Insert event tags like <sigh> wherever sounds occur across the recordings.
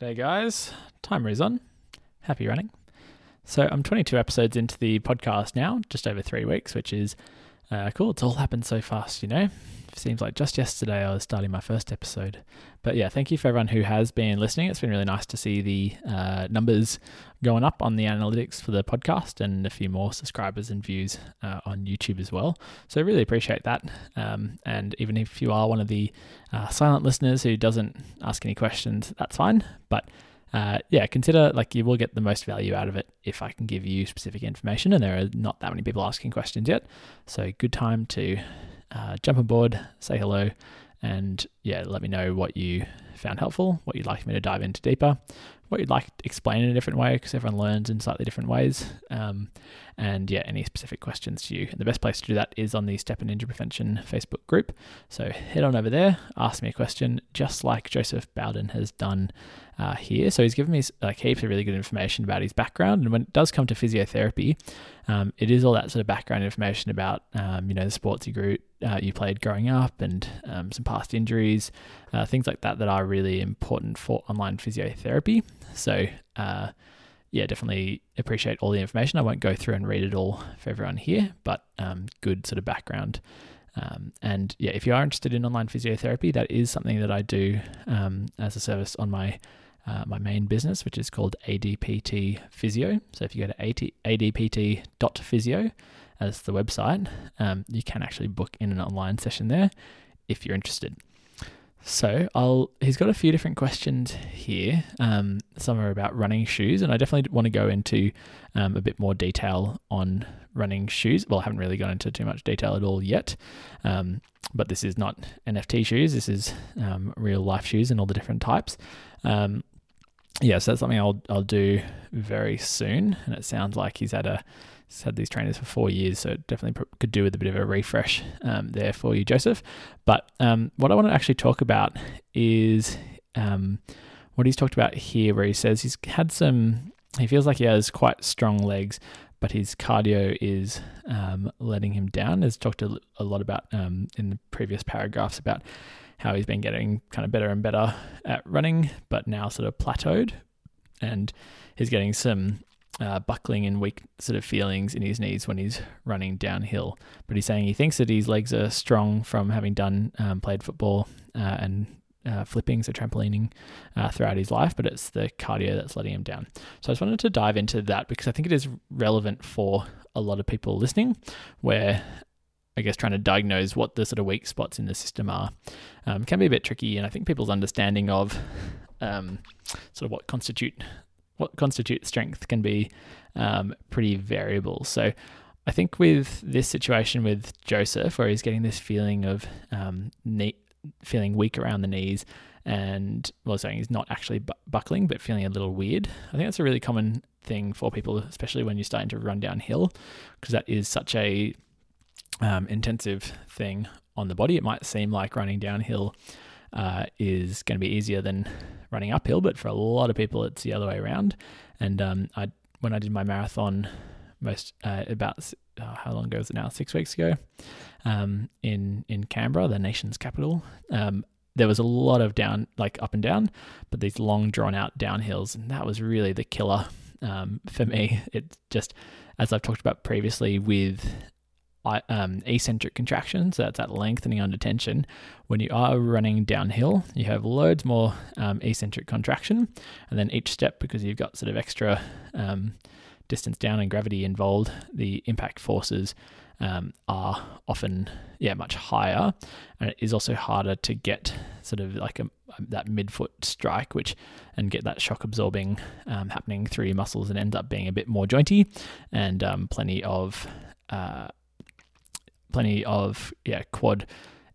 G'day, guys. Timer is on. Happy running. So, I'm 22 episodes into the podcast now, just over three weeks, which is uh, cool. It's all happened so fast, you know? Seems like just yesterday I was starting my first episode. But yeah, thank you for everyone who has been listening. It's been really nice to see the uh, numbers going up on the analytics for the podcast and a few more subscribers and views uh, on YouTube as well. So, really appreciate that. Um, and even if you are one of the uh, silent listeners who doesn't ask any questions, that's fine. But uh, yeah, consider like you will get the most value out of it if I can give you specific information, and there are not that many people asking questions yet. So, good time to uh, jump on board, say hello, and yeah, let me know what you found helpful, what you'd like me to dive into deeper, what you'd like to explain in a different way, because everyone learns in slightly different ways. Um, and yeah, any specific questions to you. And the best place to do that is on the STEPN Injury Prevention Facebook group. So head on over there, ask me a question, just like Joseph Bowden has done uh, here. So he's given me like heaps of really good information about his background. And when it does come to physiotherapy, um, it is all that sort of background information about um, you know the sports you grew uh, you played growing up and um, some past injuries, uh, things like that that are really important for online physiotherapy. So uh, yeah, definitely appreciate all the information. I won't go through and read it all for everyone here, but um, good sort of background. Um, and yeah, if you are interested in online physiotherapy, that is something that I do um, as a service on my uh, my main business, which is called ADPT Physio. So if you go to adpt.physio as the website, um, you can actually book in an online session there if you're interested. So I'll. He's got a few different questions here. Um, some are about running shoes, and I definitely want to go into um, a bit more detail on running shoes. Well, I haven't really gone into too much detail at all yet. Um, but this is not NFT shoes. This is um, real life shoes and all the different types. Um, yeah, so that's something I'll I'll do very soon. And it sounds like he's at a he's had these trainers for four years, so definitely could do with a bit of a refresh um, there for you, Joseph. But um, what I want to actually talk about is um, what he's talked about here, where he says he's had some. He feels like he has quite strong legs, but his cardio is um, letting him down. Has talked a, a lot about um, in the previous paragraphs about how he's been getting kind of better and better at running, but now sort of plateaued. And he's getting some uh, buckling and weak sort of feelings in his knees when he's running downhill. But he's saying he thinks that his legs are strong from having done um, played football uh, and uh, flipping, so trampolining uh, throughout his life, but it's the cardio that's letting him down. So I just wanted to dive into that because I think it is relevant for a lot of people listening, where I guess trying to diagnose what the sort of weak spots in the system are um, can be a bit tricky, and I think people's understanding of um, sort of what constitute what constitutes strength can be um, pretty variable. So I think with this situation with Joseph, where he's getting this feeling of um, knee, feeling weak around the knees, and well, saying he's not actually bu- buckling, but feeling a little weird. I think that's a really common thing for people, especially when you're starting to run downhill, because that is such a um, intensive thing on the body. It might seem like running downhill uh, is going to be easier than running uphill, but for a lot of people, it's the other way around. And um, I, when I did my marathon, most uh, about uh, how long ago was it now? Six weeks ago, um, in in Canberra, the nation's capital. Um, there was a lot of down, like up and down, but these long, drawn out downhills, and that was really the killer um, for me. It just, as I've talked about previously, with um, eccentric contraction, so that's that lengthening under tension. When you are running downhill, you have loads more um, eccentric contraction, and then each step, because you've got sort of extra um, distance down and gravity involved, the impact forces um, are often yeah much higher, and it is also harder to get sort of like a, that midfoot strike, which and get that shock absorbing um, happening through your muscles, and ends up being a bit more jointy and um, plenty of uh, plenty of yeah quad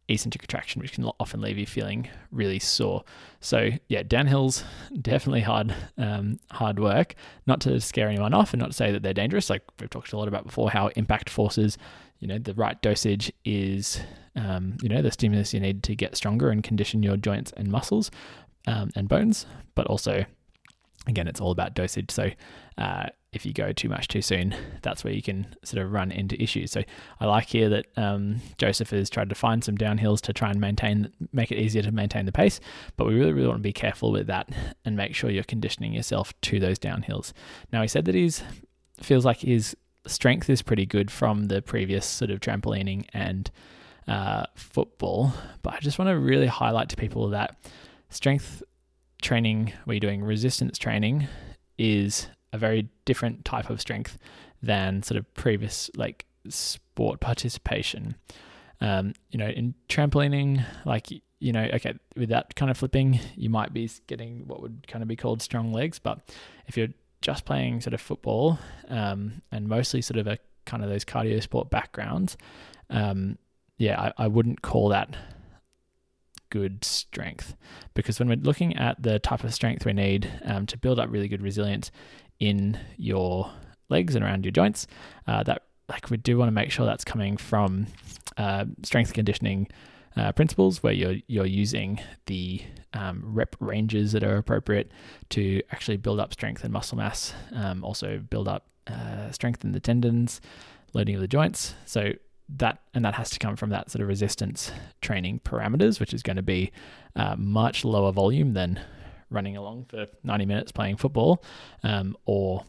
eccentric contraction, which can often leave you feeling really sore. So yeah, downhills definitely hard, um, hard work. Not to scare anyone off, and not to say that they're dangerous. Like we've talked a lot about before, how impact forces, you know, the right dosage is, um, you know, the stimulus you need to get stronger and condition your joints and muscles um, and bones, but also again, it's all about dosage. So uh, if you go too much too soon, that's where you can sort of run into issues. So I like here that um, Joseph has tried to find some downhills to try and maintain, make it easier to maintain the pace. But we really, really want to be careful with that and make sure you're conditioning yourself to those downhills. Now he said that he's feels like his strength is pretty good from the previous sort of trampolining and uh, football, but I just want to really highlight to people that strength training, where you're doing resistance training, is a very different type of strength than sort of previous like sport participation. Um, you know, in trampolining, like you know, okay, with that kind of flipping, you might be getting what would kind of be called strong legs. But if you're just playing sort of football um, and mostly sort of a kind of those cardio sport backgrounds, um, yeah, I, I wouldn't call that good strength because when we're looking at the type of strength we need um, to build up really good resilience in your legs and around your joints, uh, that like we do want to make sure that's coming from uh, strength conditioning uh, principles where you're you're using the um, rep ranges that are appropriate to actually build up strength and muscle mass, um, also build up uh, strength in the tendons, loading of the joints. So that and that has to come from that sort of resistance training parameters, which is going to be uh, much lower volume than running along for 90 minutes playing football um, or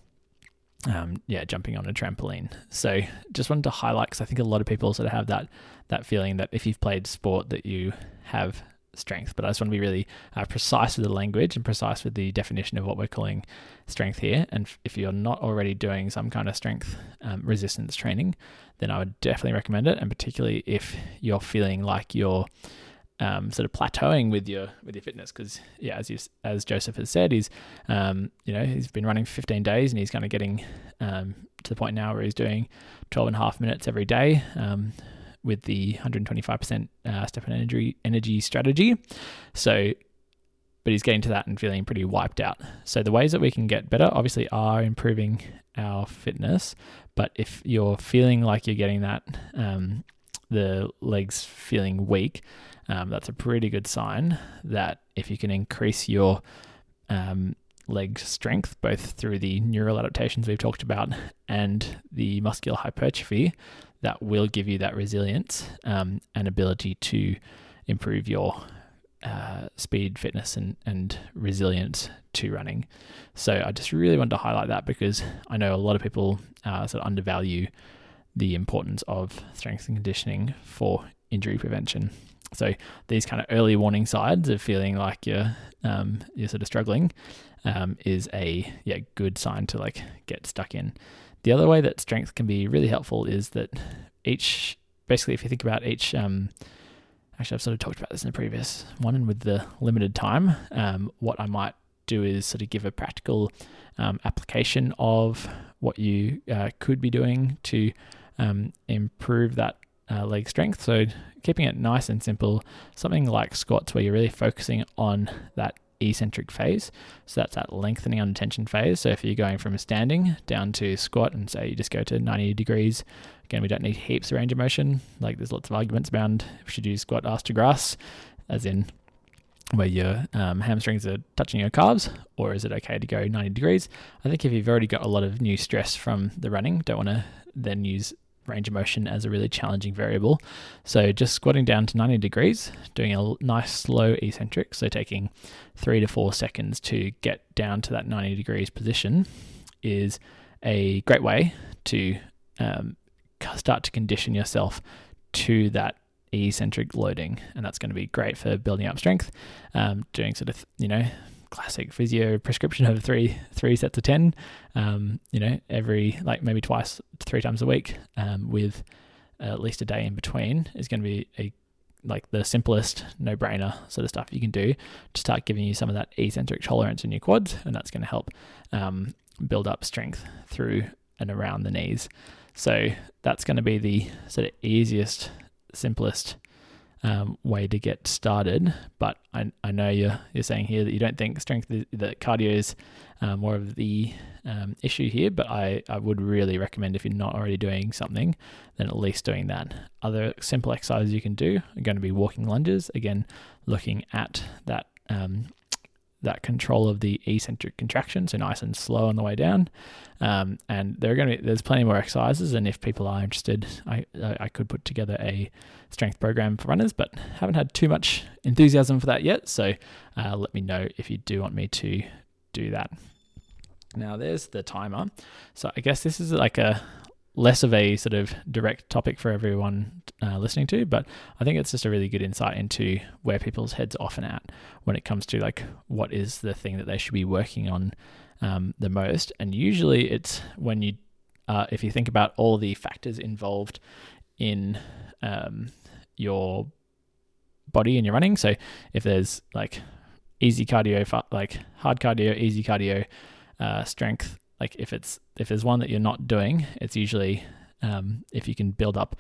um, yeah, jumping on a trampoline. So just wanted to highlight because I think a lot of people sort of have that that feeling that if you've played sport that you have strength. But I just want to be really uh, precise with the language and precise with the definition of what we're calling strength here. And if you're not already doing some kind of strength um, resistance training, then I would definitely recommend it. And particularly if you're feeling like you're um, sort of plateauing with your with your fitness, because yeah, as you, as Joseph has said, he's um, you know he's been running 15 days and he's kind of getting um, to the point now where he's doing 12 and a half minutes every day um, with the 125% uh, step energy energy strategy. So, but he's getting to that and feeling pretty wiped out. So the ways that we can get better, obviously, are improving our fitness. But if you're feeling like you're getting that, um, the legs feeling weak, um, that's a pretty good sign that if you can increase your um, leg strength, both through the neural adaptations we've talked about and the muscular hypertrophy, that will give you that resilience um, and ability to improve your uh, speed, fitness, and, and resilience to running. So I just really wanted to highlight that because I know a lot of people uh, sort of undervalue the importance of strength and conditioning for injury prevention. So these kind of early warning signs of feeling like you're um, you're sort of struggling um, is a yeah good sign to like get stuck in. The other way that strength can be really helpful is that each, basically, if you think about each, um, actually, I've sort of talked about this in the previous one, and with the limited time, um, what I might do is sort of give a practical um, application of what you uh, could be doing to um, improve that uh, leg strength. So, keeping it nice and simple, something like squats where you're really focusing on that eccentric phase. So that's that lengthening under tension phase. So if you're going from standing down to squat and say you just go to 90 degrees, again, we don't need heaps of range of motion. Like there's lots of arguments around should you squat ass to grass, as in where your um, hamstrings are touching your calves, or is it okay to go 90 degrees? I think if you've already got a lot of new stress from the running, don't want to then use range of motion as a really challenging variable. So just squatting down to 90 degrees, doing a nice slow eccentric, so taking three to four seconds to get down to that 90 degrees position is a great way to um, start to condition yourself to that eccentric loading, and that's going to be great for building up strength, um, doing sort of you know classic physio prescription of three three sets of ten, um, you know, every like maybe twice, three times a week, um, with at least a day in between is going to be a like the simplest no brainer sort of stuff you can do to start giving you some of that eccentric tolerance in your quads, and that's going to help um, build up strength through and around the knees. So that's going to be the sort of easiest, simplest um, way to get started. But I, I know you're you're saying here that you don't think strength that cardio is uh, more of the um, issue here. But I, I would really recommend if you're not already doing something, then at least doing that. Other simple exercises you can do are going to be walking lunges. Again, looking at that um, that control of the eccentric contraction, so nice and slow on the way down. Um, and there are going to be there's plenty more exercises, and if people are interested, I I could put together a strength program for runners, but haven't had too much enthusiasm for that yet. So uh, let me know if you do want me to do that. Now there's the timer. So I guess this is like a less of a sort of direct topic for everyone uh, listening to, but I think it's just a really good insight into where people's heads often at when it comes to like what is the thing that they should be working on um, the most. And usually it's when you, uh, if you think about all the factors involved in um, your body and your running. So if there's like easy cardio, like hard cardio, easy cardio, uh, strength, like if it's if there's one that you're not doing, it's usually um, if you can build up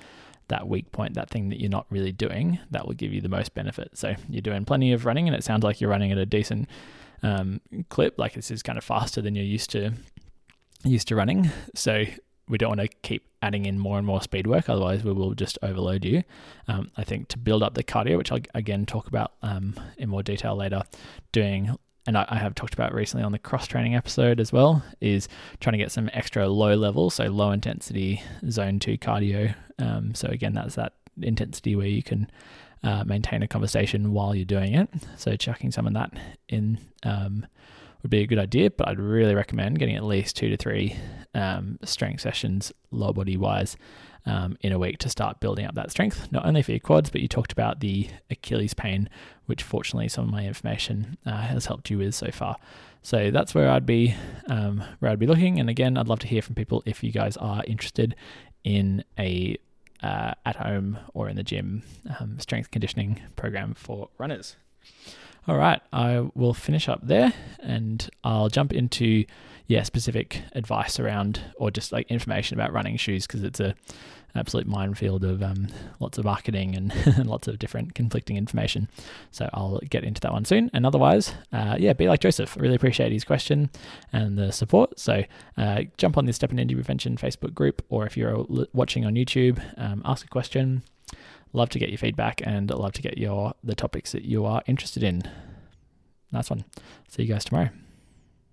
that weak point, that thing that you're not really doing, that will give you the most benefit. So you're doing plenty of running, and it sounds like you're running at a decent um, clip. Like this is kind of faster than you're used to used to running. So we don't want to keep adding in more and more speed work, otherwise we will just overload you. Um, I think to build up the cardio, which I'll again talk about um, in more detail later, doing and I, I have talked about recently on the cross training episode as well, is trying to get some extra low level, so low intensity zone two cardio. Um, so again, that's that intensity where you can uh, maintain a conversation while you're doing it. So chucking some of that in um, would be a good idea, but I'd really recommend getting at least two to three um, strength sessions, low body wise, um, in a week to start building up that strength, not only for your quads, but you talked about the Achilles pain, which fortunately some of my information uh, has helped you with so far. So that's where I'd be um, where I'd be looking. And again, I'd love to hear from people if you guys are interested in a uh, at home or in the gym um, strength conditioning program for runners. All right, I will finish up there and I'll jump into yeah specific advice around or just like information about running shoes because it's a absolute minefield of um, lots of marketing <laughs> and, lots of different conflicting information. So I'll get into that one soon. And otherwise, uh, yeah, be like Joseph. I really appreciate his question and the support. So uh, jump on the STEPN Injury Prevention Facebook group, or if you're watching on YouTube, um, ask a question. Love to get your feedback and love to get your the topics that you are interested in. Nice one. See you guys tomorrow.